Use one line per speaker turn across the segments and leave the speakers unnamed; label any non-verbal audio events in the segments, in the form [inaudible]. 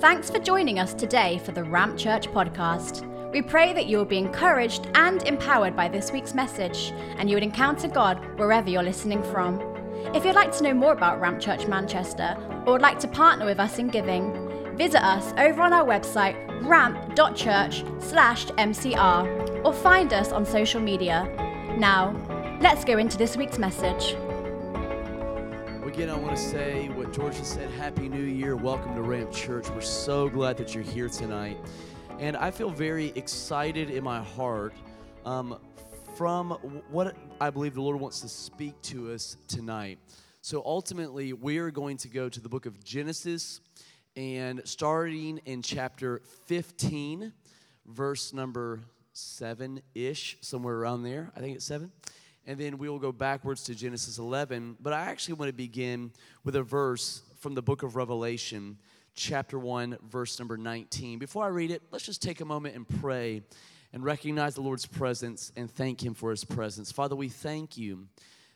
Thanks for joining us today for the Ramp Church podcast. We pray that you will be encouraged and empowered by this week's message, and you would encounter God wherever you're listening from. If you'd like to know more about Ramp Church Manchester or would like to partner with us in giving, visit us over on our website ramp.church/mcr or find us on social media. Now, let's go into this week's message.
Again, I want to say what George has said Happy New Year. Welcome to Ramp Church. We're so glad that you're here tonight. And I feel very excited in my heart um, from what I believe the Lord wants to speak to us tonight. So ultimately, we are going to go to the book of Genesis and starting in chapter 15, verse number 7 ish, somewhere around there. I think it's 7 and then we will go backwards to Genesis 11. But I actually want to begin with a verse from the book of Revelation, chapter 1, verse number 19. Before I read it, let's just take a moment and pray and recognize the Lord's presence and thank Him for His presence. Father, we thank you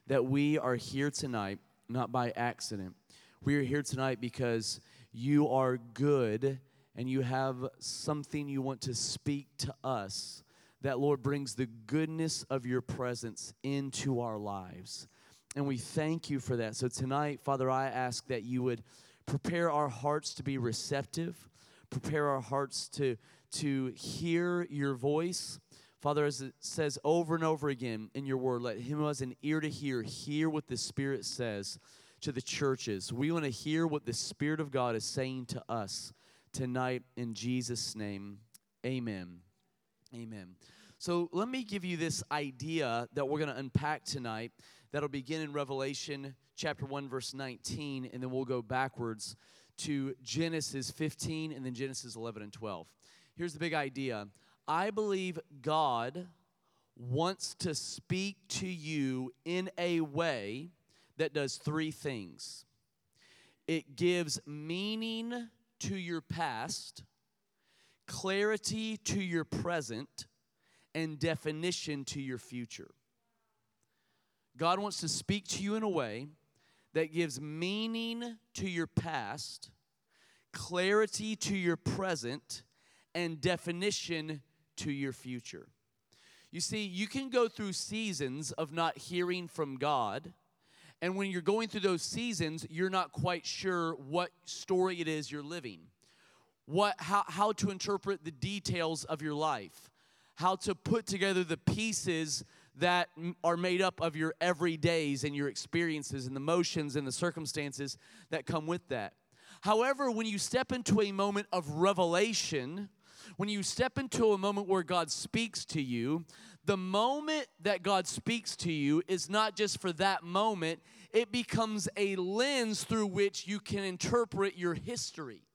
that we are here tonight, not by accident. We are here tonight because you are good and you have something you want to speak to us that, Lord, brings the goodness of your presence into our lives. And we thank you for that. So tonight, Father, I ask that you would prepare our hearts to be receptive, prepare our hearts to, to hear your voice. Father, as it says over and over again in your word, let him who has an ear to hear, hear what the Spirit says to the churches. We want to hear what the Spirit of God is saying to us tonight in Jesus' name. Amen. Amen. So let me give you this idea that we're going to unpack tonight. That'll begin in Revelation chapter 1, verse 19, and then we'll go backwards to Genesis 15 and then Genesis 11 and 12. Here's the big idea I believe God wants to speak to you in a way that does three things it gives meaning to your past, clarity to your present, and definition to your future. God wants to speak to you in a way that gives meaning to your past, clarity to your present, and definition to your future. You see, you can go through seasons of not hearing from God. And when you're going through those seasons, you're not quite sure what story it is you're living, what, how, how to interpret the details of your life how to put together the pieces that are made up of your everydays and your experiences and the motions and the circumstances that come with that. However, when you step into a moment of revelation, when you step into a moment where God speaks to you, the moment that God speaks to you is not just for that moment, it becomes a lens through which you can interpret your history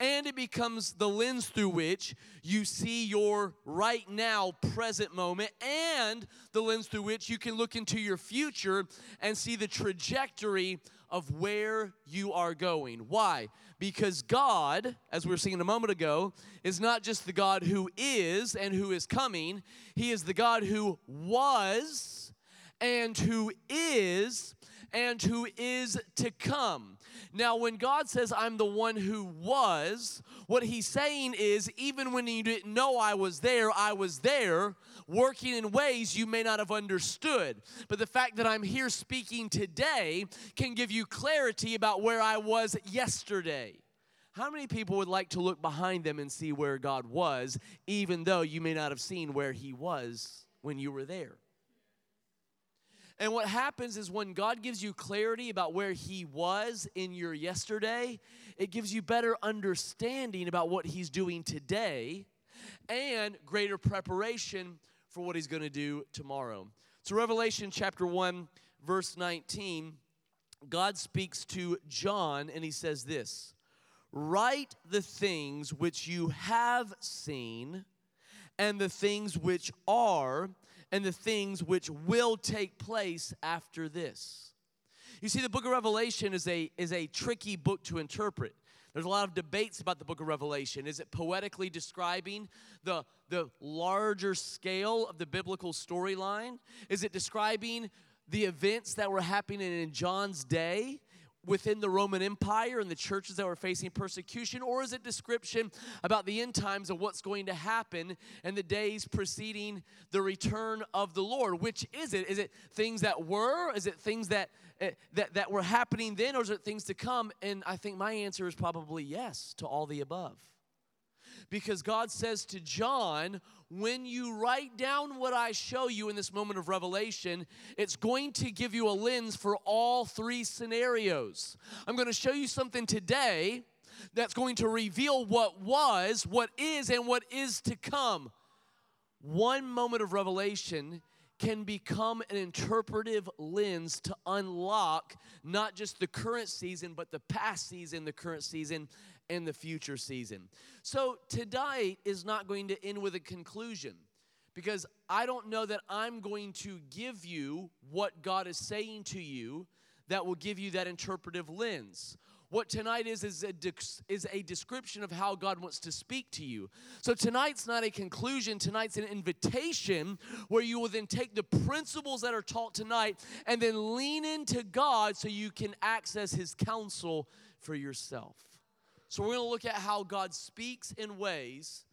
and it becomes the lens through which you see your right now present moment and the lens through which you can look into your future and see the trajectory of where you are going. Why? Because God, as we were seeing a moment ago, is not just the God who is and who is coming, He is the God who was and who is and who is to come. Now, when God says, I'm the one who was, what he's saying is, even when you didn't know I was there, I was there working in ways you may not have understood. But the fact that I'm here speaking today can give you clarity about where I was yesterday. How many people would like to look behind them and see where God was, even though you may not have seen where He was when you were there? And what happens is when God gives you clarity about where He was in your yesterday, it gives you better understanding about what He's doing today and greater preparation for what He's going to do tomorrow. So, Revelation chapter 1, verse 19, God speaks to John and He says this Write the things which you have seen and the things which are and the things which will take place after this. You see, the book of Revelation is a, is a tricky book to interpret. There's a lot of debates about the book of Revelation. Is it poetically describing the, the larger scale of the biblical storyline? Is it describing the events that were happening in John's day? Within the Roman Empire and the churches that were facing persecution, or is it description about the end times of what's going to happen and the days preceding the return of the Lord? Which is it? Is it things that were? Is it things that eh, that that were happening then, or is it things to come? And I think my answer is probably yes to all the above. Because God says to John, when you write down what I show you in this moment of revelation, it's going to give you a lens for all three scenarios. I'm going to show you something today that's going to reveal what was, what is, and what is to come. One moment of revelation can become an interpretive lens to unlock not just the current season, but the past season, the current season, and the future season. So tonight is not going to end with a conclusion because I don't know that I'm going to give you what God is saying to you that will give you that interpretive lens. What tonight is is a, is a description of how God wants to speak to you. So tonight's not a conclusion, tonight's an invitation where you will then take the principles that are taught tonight and then lean into God so you can access His counsel for yourself. So we're going to look at how God speaks in ways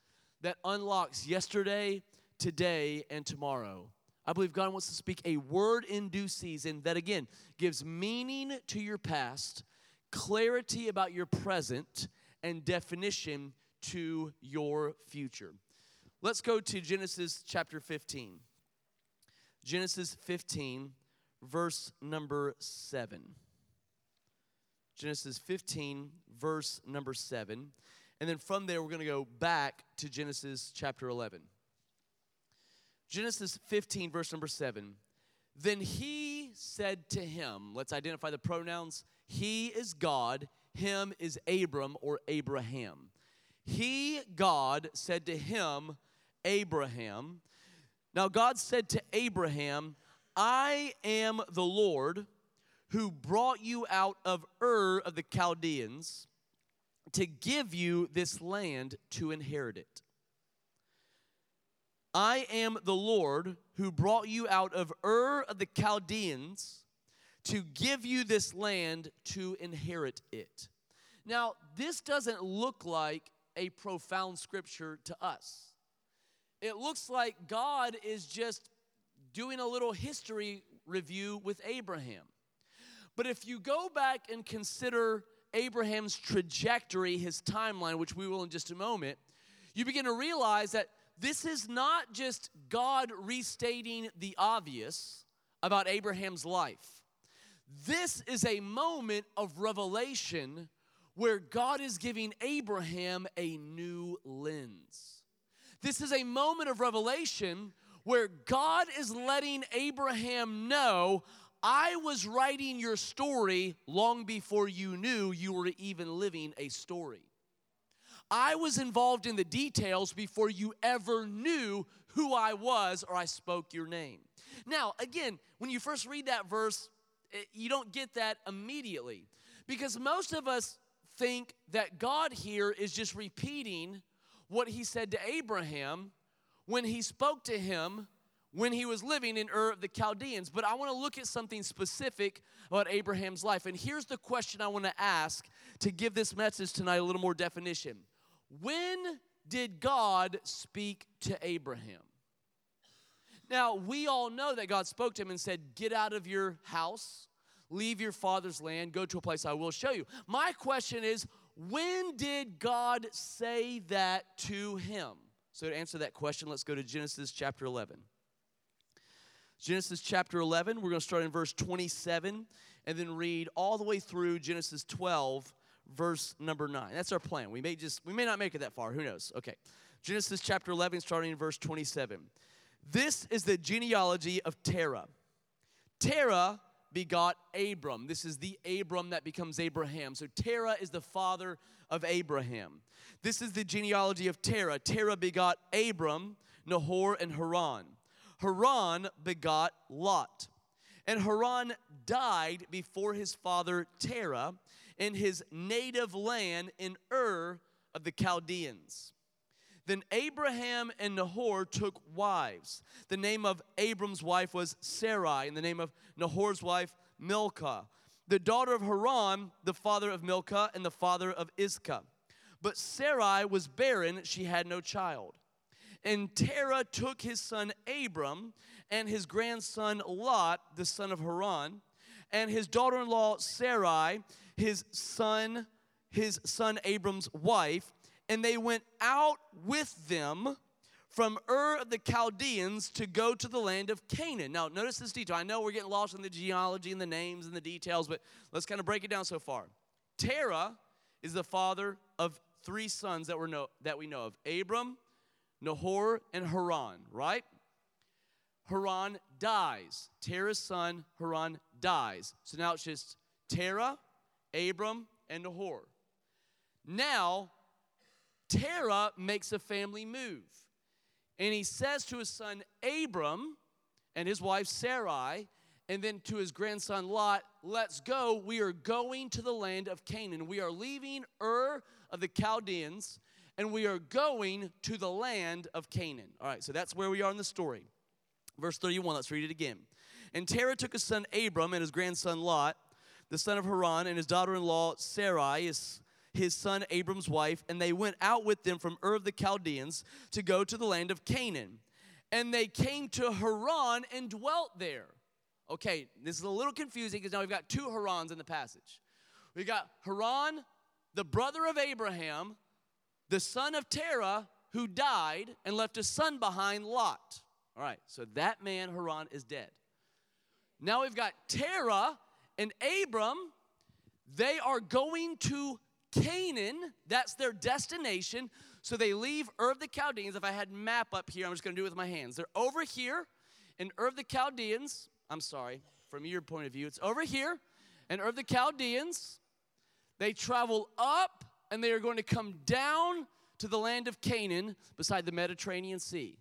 that unlocks yesterday, today, and tomorrow. I believe God wants to speak a word in due season that, again, gives meaning to your past, clarity about your present, and definition to your future. Let's go to Genesis chapter 15. Genesis 15, verse number 7. Genesis 15, verse number 7. And then from there, we're going to go back to Genesis chapter 11. Genesis 15, verse number 7. Then he said to him, let's identify the pronouns. He is God, him is Abram or Abraham. He, God, said to him, Abraham. Now, God said to Abraham, I am the Lord who brought you out of Ur of the Chaldeans to give you this land to inherit it. I am the Lord who brought you out of Ur of the Chaldeans to give you this land to inherit it. Now, this doesn't look like a profound scripture to us. It looks like God is just doing a little history review with Abraham. But if you go back and consider Abraham's trajectory, his timeline, which we will in just a moment, you begin to realize that this is not just God restating the obvious about Abraham's life. This is a moment of revelation where God is giving Abraham a new lens. This is a moment of revelation where God is letting Abraham know I was writing your story long before you knew you were even living a story. I was involved in the details before you ever knew who I was or I spoke your name. Now, again, when you first read that verse, eh, you don't get that immediately because most of us think that God here is just repeating what he said to Abraham when he spoke to him when he was living in Ur of the Chaldeans. But I want to look at something specific about Abraham's life. And here's the question I want to ask to give this message tonight a little more definition. When did God speak to Abraham? Now, we all know that God spoke to him and said, Get out of your house, leave your father's land, go to a place I will show you. My question is, when did God say that to him? So, to answer that question, let's go to Genesis chapter 11. Genesis chapter 11, we're going to start in verse 27 and then read all the way through Genesis 12 verse number 9. That's our plan. We may just we may not make it that far, who knows. Okay. Genesis chapter 11 starting in verse 27. This is the genealogy of Terah. Terah begot Abram. This is the Abram that becomes Abraham. So Terah is the father of Abraham. This is the genealogy of Terah. Terah begot Abram, Nahor, and Haran. Haran begot Lot. And Haran died before his father Terah in his native land in Ur of the Chaldeans. Then Abraham and Nahor took wives. The name of Abram's wife was Sarai, and the name of Nahor's wife, Milcah. the daughter of Haran, the father of Milcah and the father of Iscah. But Sarai was barren, she had no child. And Terah took his son Abram and his grandson Lot, the son of Haran, and his daughter-in-law Sarai, his son, his son Abram's wife, and they went out with them from Ur of the Chaldeans to go to the land of Canaan. Now, notice this detail. I know we're getting lost in the genealogy and the names and the details, but let's kind of break it down so far. Terah is the father of three sons that, we know, that we know of Abram, Nahor, and Haran, right? Haran dies. Terah's son, Haran, dies. So now it's just Terah, Abram, and Nahor. Now, Terah makes a family move. And he says to his son Abram and his wife Sarai, and then to his grandson Lot, Let's go. We are going to the land of Canaan. We are leaving Ur of the Chaldeans, and we are going to the land of Canaan. All right, so that's where we are in the story. Verse 31, let's read it again. And Terah took his son Abram and his grandson Lot, the son of Haran, and his daughter in law Sarai, his his son Abram's wife, and they went out with them from Ur of the Chaldeans to go to the land of Canaan. And they came to Haran and dwelt there. Okay, this is a little confusing because now we've got two Harans in the passage. We've got Haran, the brother of Abraham, the son of Terah, who died and left a son behind, Lot. All right, so that man, Haran, is dead. Now we've got Terah and Abram. They are going to Canaan, that's their destination. So they leave Ur of the Chaldeans. If I had map up here, I'm just going to do it with my hands. They're over here in Ur of the Chaldeans. I'm sorry, from your point of view, it's over here in Ur of the Chaldeans. They travel up and they are going to come down to the land of Canaan beside the Mediterranean Sea.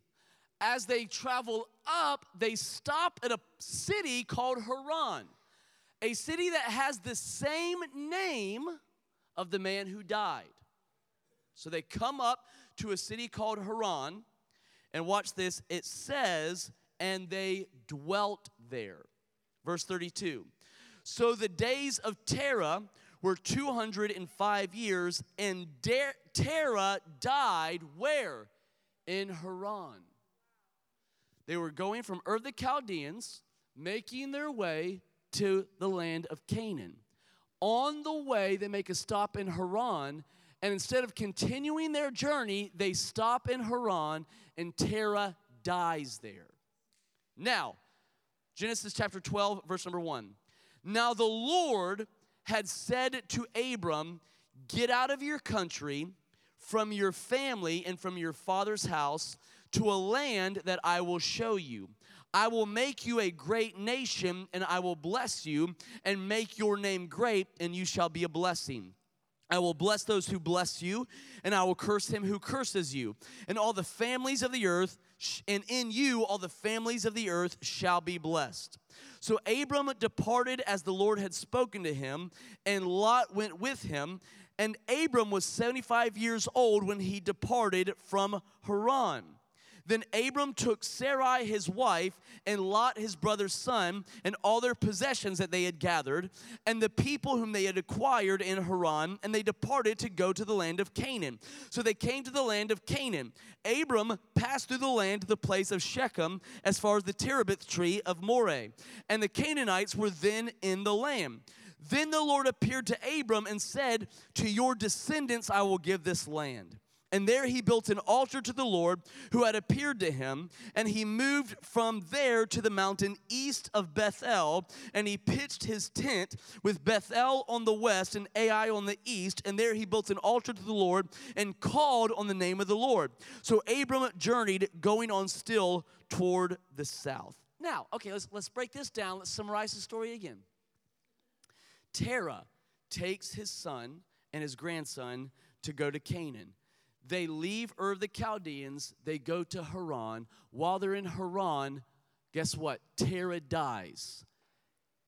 As they travel up, they stop at a city called Haran, a city that has the same name of the man who died. So they come up to a city called Haran, and watch this. It says, and they dwelt there. Verse 32. So the days of Terah were 205 years, and Terah died where? In Haran. They were going from Ur the Chaldeans, making their way to the land of Canaan. On the way, they make a stop in Haran, and instead of continuing their journey, they stop in Haran, and Terah dies there. Now, Genesis chapter 12, verse number 1. Now the Lord had said to Abram, Get out of your country, from your family, and from your father's house to a land that I will show you. I will make you a great nation, and I will bless you and make your name great, and you shall be a blessing. I will bless those who bless you, and I will curse him who curses you. And all the families of the earth, and in you all the families of the earth shall be blessed. So Abram departed as the Lord had spoken to him, and Lot went with him. And Abram was 75 years old when he departed from Haran. Then Abram took Sarai his wife, and Lot his brother's son, and all their possessions that they had gathered, and the people whom they had acquired in Haran, and they departed to go to the land of Canaan. So they came to the land of Canaan. Abram passed through the land to the place of Shechem, as far as the terebinth tree of Moreh, and the Canaanites were then in the land. Then the Lord appeared to Abram and said, To your descendants I will give this land. And there he built an altar to the Lord who had appeared to him. And he moved from there to the mountain east of Bethel. And he pitched his tent with Bethel on the west and Ai on the east. And there he built an altar to the Lord and called on the name of the Lord. So Abram journeyed, going on still toward the south. Now, okay, let's, let's break this down. Let's summarize the story again. Terah takes his son and his grandson to go to Canaan. They leave Ur of the Chaldeans, they go to Haran. While they're in Haran, guess what? Terah dies.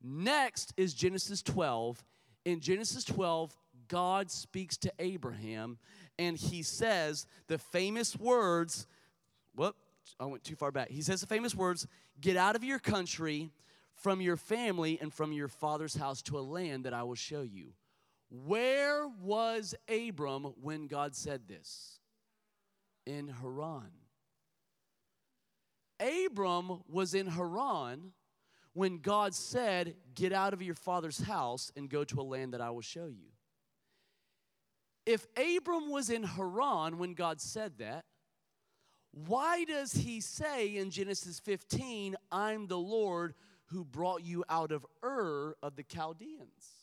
Next is Genesis 12. In Genesis 12, God speaks to Abraham and he says the famous words, whoop, I went too far back. He says the famous words, get out of your country, from your family and from your father's house to a land that I will show you. Where was Abram when God said this? In Haran. Abram was in Haran when God said, Get out of your father's house and go to a land that I will show you. If Abram was in Haran when God said that, why does he say in Genesis 15, I'm the Lord who brought you out of Ur of the Chaldeans?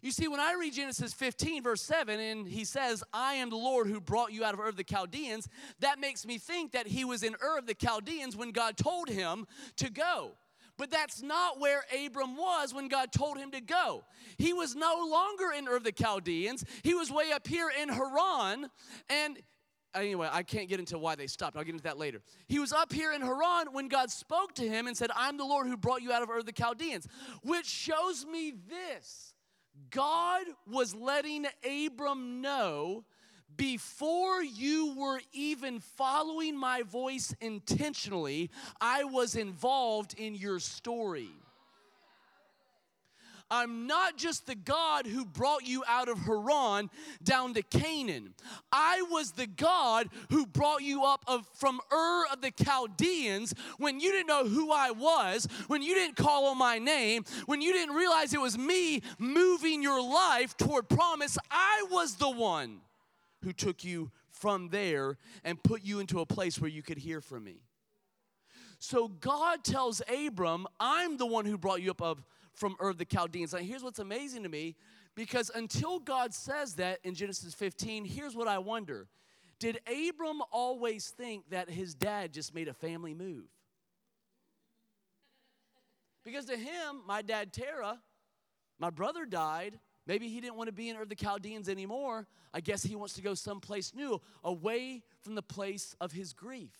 You see, when I read Genesis 15, verse 7, and he says, I am the Lord who brought you out of Ur of the Chaldeans, that makes me think that he was in Ur of the Chaldeans when God told him to go. But that's not where Abram was when God told him to go. He was no longer in Ur of the Chaldeans, he was way up here in Haran, and anyway, I can't get into why they stopped. I'll get into that later. He was up here in Haran when God spoke to him and said, I'm the Lord who brought you out of Ur of the Chaldeans, which shows me this God was letting Abram know before you were even following my voice intentionally, I was involved in your story. I'm not just the God who brought you out of Haran down to Canaan. I was the God who brought you up of, from Ur of the Chaldeans when you didn't know who I was, when you didn't call on my name, when you didn't realize it was me moving your life toward promise. I was the one who took you from there and put you into a place where you could hear from me. So God tells Abram, I'm the one who brought you up of from Ur the Chaldeans. Now, here's what's amazing to me because until God says that in Genesis 15, here's what I wonder Did Abram always think that his dad just made a family move? Because to him, my dad Terah, my brother died. Maybe he didn't want to be in Ur the Chaldeans anymore. I guess he wants to go someplace new, away from the place of his grief.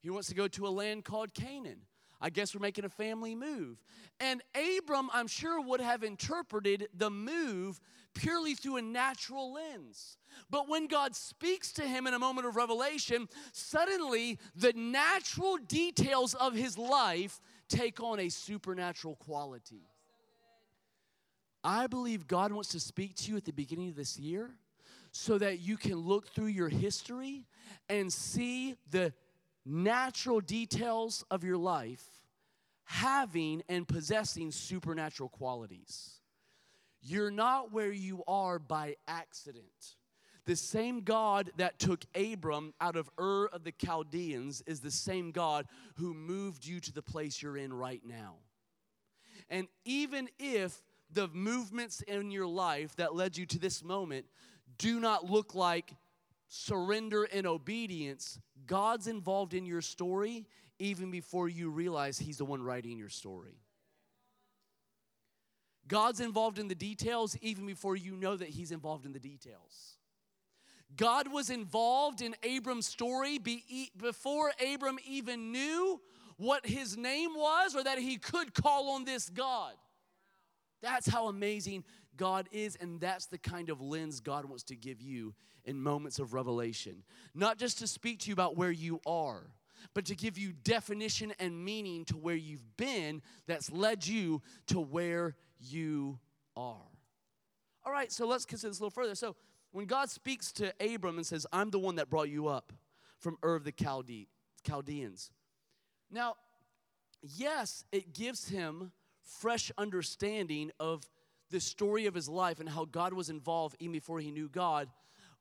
He wants to go to a land called Canaan. I guess we're making a family move. And Abram, I'm sure, would have interpreted the move purely through a natural lens. But when God speaks to him in a moment of revelation, suddenly the natural details of his life take on a supernatural quality. I believe God wants to speak to you at the beginning of this year so that you can look through your history and see the natural details of your life having and possessing supernatural qualities. You're not where you are by accident. The same God that took Abram out of Ur of the Chaldeans is the same God who moved you to the place you're in right now. And even if the movements in your life that led you to this moment do not look like surrender and obedience, God's involved in your story even before you realize He's the one writing your story. God's involved in the details even before you know that He's involved in the details. God was involved in Abram's story before Abram even knew what his name was or that he could call on this God. That's how amazing God is, and that's the kind of lens God wants to give you in moments of revelation. Not just to speak to you about where you are, but to give you definition and meaning to where you've been that's led you to where you are. All right, so let's consider this a little further. So, when God speaks to Abram and says, I'm the one that brought you up from Ur of the Chalde- Chaldeans. Now, yes, it gives him fresh understanding of the story of his life and how God was involved even before he knew God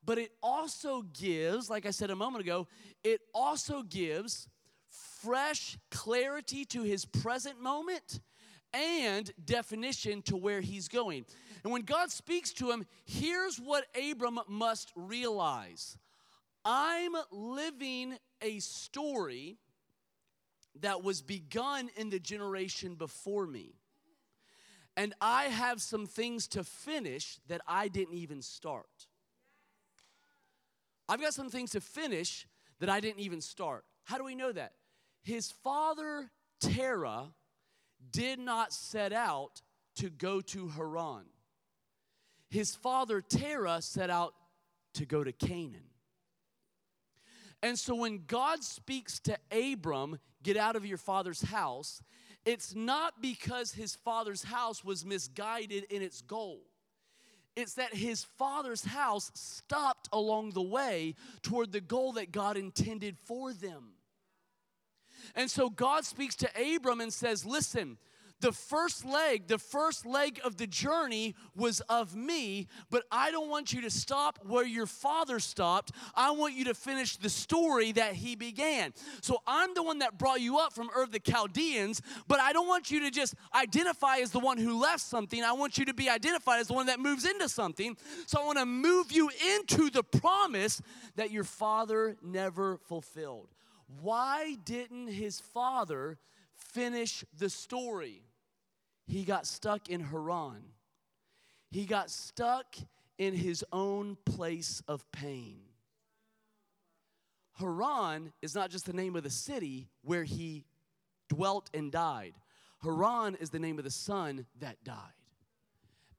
but it also gives, like I said a moment ago, it also gives fresh clarity to his present moment and definition to where he's going. And when God speaks to him, here's what Abram must realize I'm living a story that was begun in the generation before me. And I have some things to finish that I didn't even start. I've got some things to finish that I didn't even start. How do we know that? His father, Terah, did not set out to go to Haran. His father, Terah, set out to go to Canaan. And so when God speaks to Abram, get out of your father's house, it's not because his father's house was misguided in its goal. It's that his father's house stopped along the way toward the goal that God intended for them. And so God speaks to Abram and says, Listen, the first leg, the first leg of the journey was of me, but I don't want you to stop where your father stopped. I want you to finish the story that he began. So I'm the one that brought you up from Ur of the Chaldeans, but I don't want you to just identify as the one who left something. I want you to be identified as the one that moves into something. So I want to move you into the promise that your father never fulfilled. Why didn't his father finish the story? He got stuck in Haran. He got stuck in his own place of pain. Haran is not just the name of the city where he dwelt and died. Haran is the name of the son that died.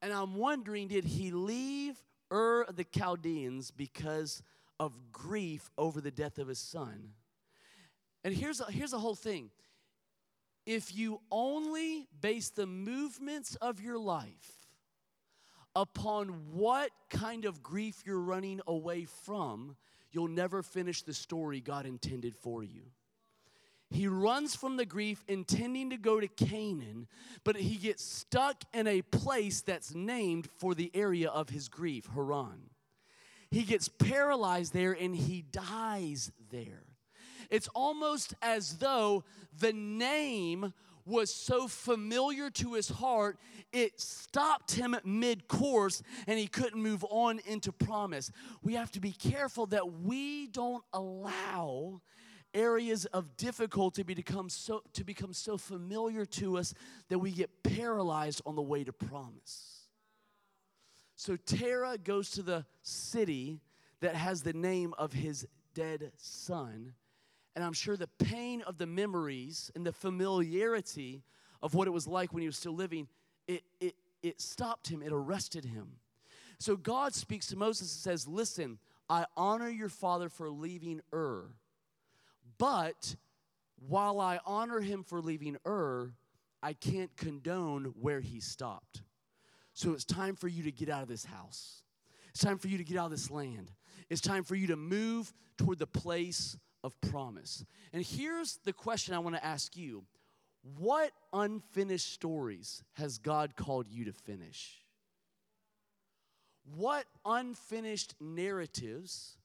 And I'm wondering, did he leave Ur of the Chaldeans because of grief over the death of his son? And here's a, here's the whole thing if you only base the movements of your life upon what kind of grief you're running away from, you'll never finish the story God intended for you. He runs from the grief intending to go to Canaan, but he gets stuck in a place that's named for the area of his grief, Haran. He gets paralyzed there and he dies there. It's almost as though the name was so familiar to his heart, it stopped him mid course and he couldn't move on into promise. We have to be careful that we don't allow areas of difficulty become so, to become so familiar to us that we get paralyzed on the way to promise. So Terah goes to the city that has the name of his dead son and I'm sure the pain of the memories and the familiarity of what it was like when he was still living, it, it, it stopped him, it arrested him. So God speaks to Moses and says, Listen, I honor your father for leaving Ur, but while I honor him for leaving Ur, I can't condone where he stopped. So it's time for you to get out of this house. It's time for you to get out of this land. It's time for you to move toward the place of promise. And here's the question I want to ask you What unfinished stories has God called you to finish? What unfinished narratives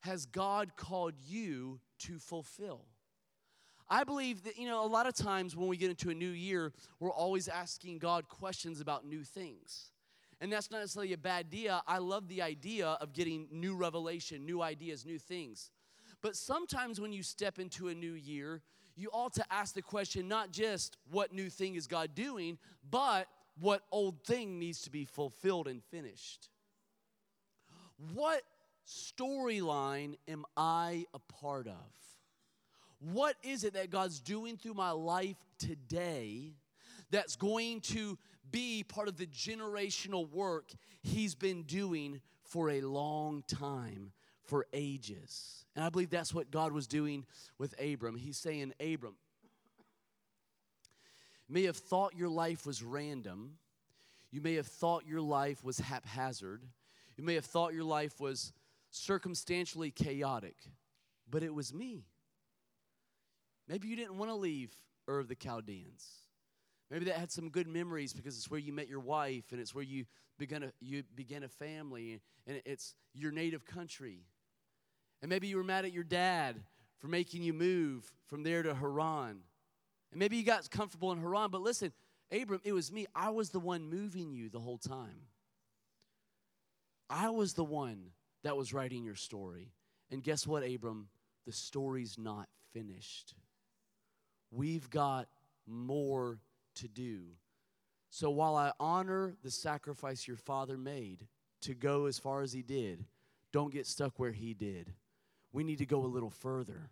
has God called you to fulfill? I believe that, you know, a lot of times when we get into a new year, we're always asking God questions about new things. And that's not necessarily a bad idea. I love the idea of getting new revelation, new ideas, new things. But sometimes when you step into a new year, you ought to ask the question not just what new thing is God doing, but what old thing needs to be fulfilled and finished. What storyline am I a part of? What is it that God's doing through my life today that's going to be part of the generational work He's been doing for a long time, for ages? And I believe that's what God was doing with Abram. He's saying, Abram, you may have thought your life was random. You may have thought your life was haphazard. You may have thought your life was circumstantially chaotic, but it was me. Maybe you didn't want to leave Ur of the Chaldeans. Maybe that had some good memories because it's where you met your wife and it's where you began a, you began a family and it's your native country. And maybe you were mad at your dad for making you move from there to Haran. And maybe you got comfortable in Haran, but listen, Abram, it was me. I was the one moving you the whole time. I was the one that was writing your story. And guess what, Abram? The story's not finished. We've got more to do. So while I honor the sacrifice your father made to go as far as he did, don't get stuck where he did we need to go a little further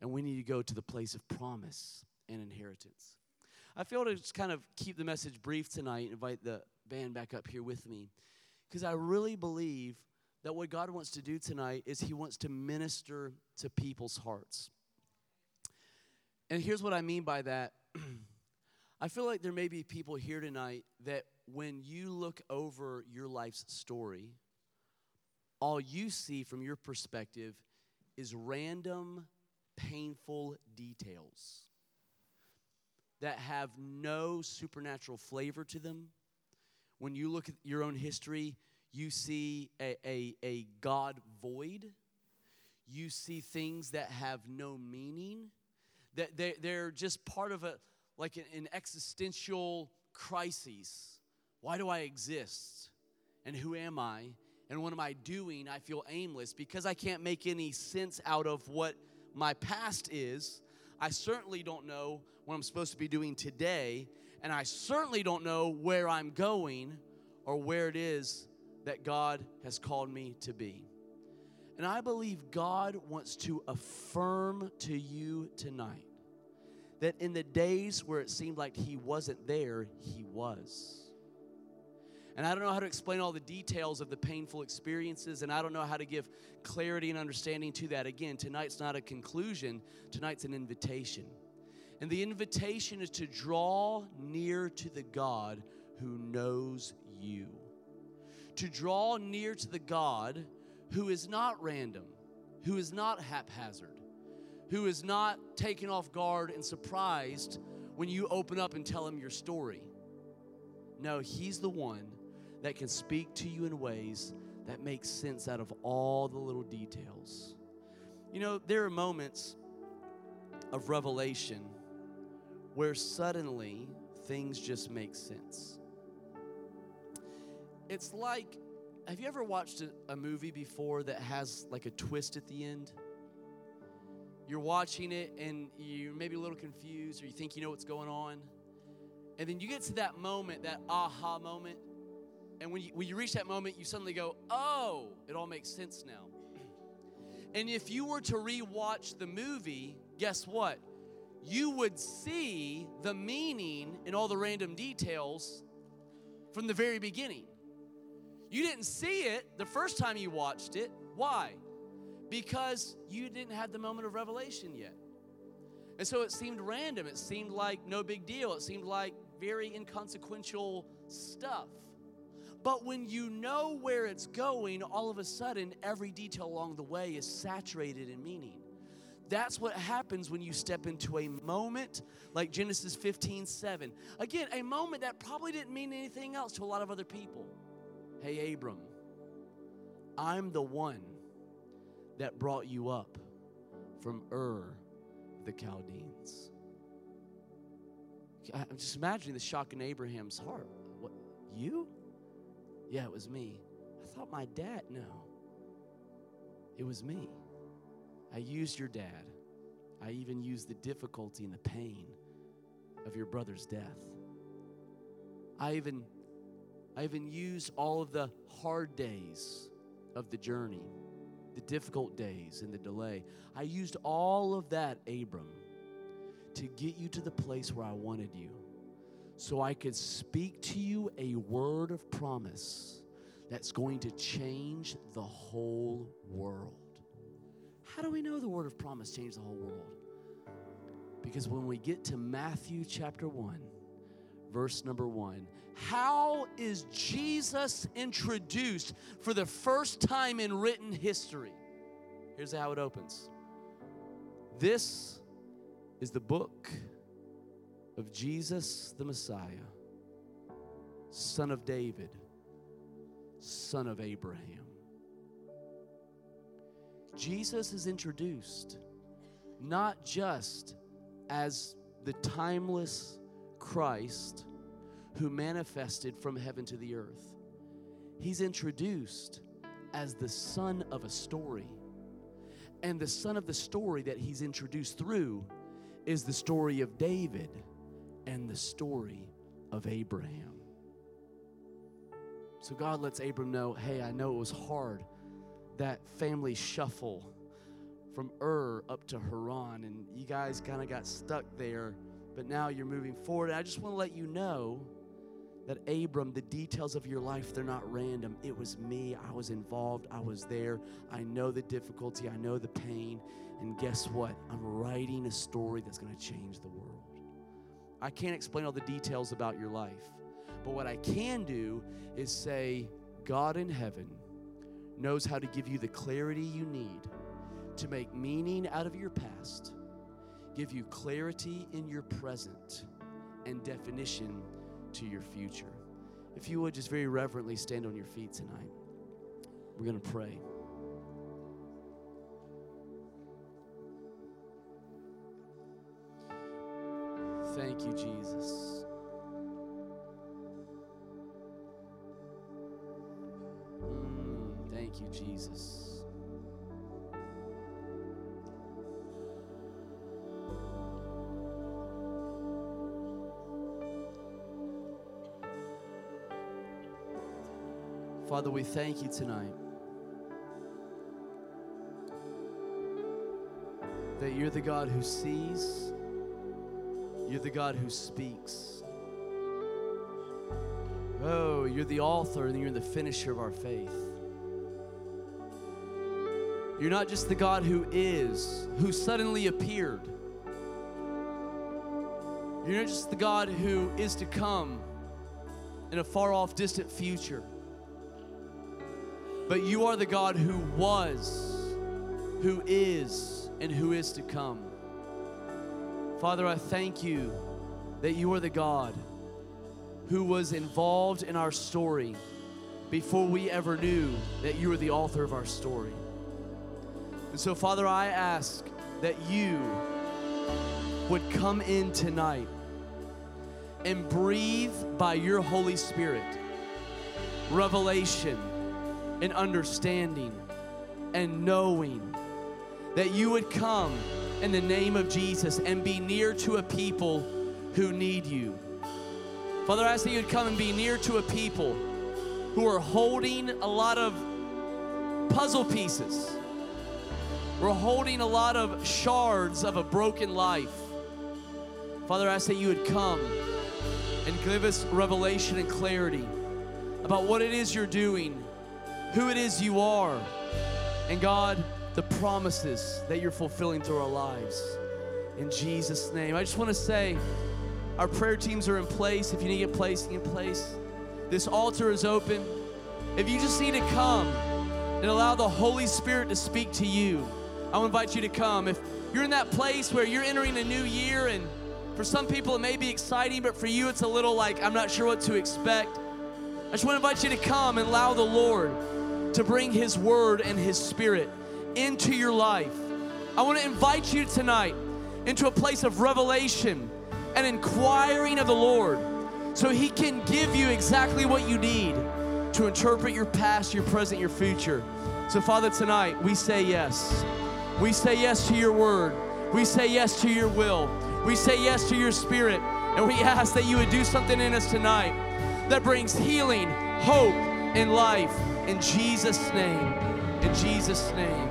and we need to go to the place of promise and inheritance. I feel to just kind of keep the message brief tonight invite the band back up here with me because I really believe that what God wants to do tonight is He wants to minister to people's hearts. And here's what I mean by that [clears throat] I feel like there may be people here tonight that when you look over your life's story, all you see from your perspective is random, painful details that have no supernatural flavor to them. When you look at your own history, you see a, a, a God void. You see things that have no meaning, that they're, they're just part of a, like an, an existential crisis. Why do I exist? And who am I? And what am I doing? I feel aimless because I can't make any sense out of what my past is. I certainly don't know what I'm supposed to be doing today, and I certainly don't know where I'm going or where it is that God has called me to be. And I believe God wants to affirm to you tonight that in the days where it seemed like He wasn't there, He was. And I don't know how to explain all the details of the painful experiences, and I don't know how to give clarity and understanding to that. Again, tonight's not a conclusion, tonight's an invitation. And the invitation is to draw near to the God who knows you, to draw near to the God who is not random, who is not haphazard, who is not taken off guard and surprised when you open up and tell him your story. No, he's the one that can speak to you in ways that make sense out of all the little details. You know, there are moments of revelation where suddenly things just make sense. It's like, have you ever watched a, a, movie before that has like a twist at the end? You're watching it and you're maybe a little confused or you think you know what's going on. And then you get to that moment, that aha moment, and when you, when you reach that moment, you suddenly go, oh, it all makes sense now. And if you were to rewatch the movie, guess what? You would see the meaning in all the random details from the very beginning. You didn't see it the first time you watched it. Why? Because you didn't have the moment of revelation yet. And so it seemed random. It seemed like no big deal. It seemed like very inconsequential stuff. But when you know where it's going, all of a sudden, every detail along the way is saturated in meaning. That's what happens when you step into a moment like Genesis 15 7. Again, a moment that probably didn't mean anything else to a lot of other people. Hey, Abram, I'm the one that brought you up from Ur, the Chaldeans. I'm just imagining the shock in Abraham's heart. What, you? Yeah, it was me. I thought my dad, no. It was me. I used your dad. I even used the difficulty and the pain of your brother's death. I even I even used all of the hard days of the journey, the difficult days and the delay. I used all of that, Abram, to get you to the place where I wanted you so I could speak to you a word of promise that's going to change the whole world. How do we know the word of promise changed the whole world? Because when we get to Matthew chapter 1, verse number 1, how is Jesus introduced for the first time in written history? Here's how it opens. This is the book of Jesus the Messiah, son of David, son of Abraham. Jesus is introduced not just as the timeless Christ who manifested from heaven to the earth, he's introduced as the son of a story. And the son of the story that he's introduced through is the story of David and the story of Abraham. So God lets Abram know hey, I know it was hard, that family shuffle from Ur up to Haran, and you guys kind of got stuck there, but now you're moving forward. I just want to let you know that Abram, the details of your life, they're not random. It was me. I was involved. I was there. I know the difficulty. I know the pain. And guess what? I'm writing a story that's going to change the world. I can't explain all the details about your life. But what I can do is say, God in heaven knows how to give you the clarity you need to make meaning out of your past, give you clarity in your present, and definition to your future. If you would just very reverently stand on your feet tonight, we're going to pray. Thank you, Jesus. Mm, thank you, Jesus. Father, we thank you tonight that you're the God who sees, you're the God who speaks. Oh, you're the author and you're the finisher of our faith. You're not just the God who is, who suddenly appeared. You're not just the God who is to come in a far off, distant future. But you are the God who was, who is, and who is to come. Father, I thank you that you are the God who was involved in our story before we ever knew that you were the author of our story. And so, Father, I ask that you would come in tonight and breathe by your Holy Spirit revelation and understanding and knowing that you would come in the name of Jesus and be near to a people who need you. Father, I ask that you'd come and be near to a people who are holding a lot of puzzle pieces. We're holding a lot of shards of a broken life. Father, I ask that you would come and give us revelation and clarity about what it is you're doing, who it is you are, and God, the promises that you're fulfilling through our lives. In Jesus' name. I just want to say, our prayer teams are in place. If you need to get placed, in place. This altar is open. If you just need to come and allow the Holy Spirit to speak to you, I invite you to come. If you're in that place where you're entering a new year, and for some people it may be exciting, but for you it's a little like, I'm not sure what to expect. I just want to invite you to come and allow the Lord to bring His Word and His Spirit into your life. I want to invite you tonight into a place of revelation and inquiring of the Lord so He can give you exactly what you need to interpret your past, your present, your future. So, Father, tonight we say yes. We say yes to your word. We say yes to your will. We say yes to your spirit. And we ask that you would do something in us tonight that brings healing, hope, and life. In Jesus' name. In Jesus' name.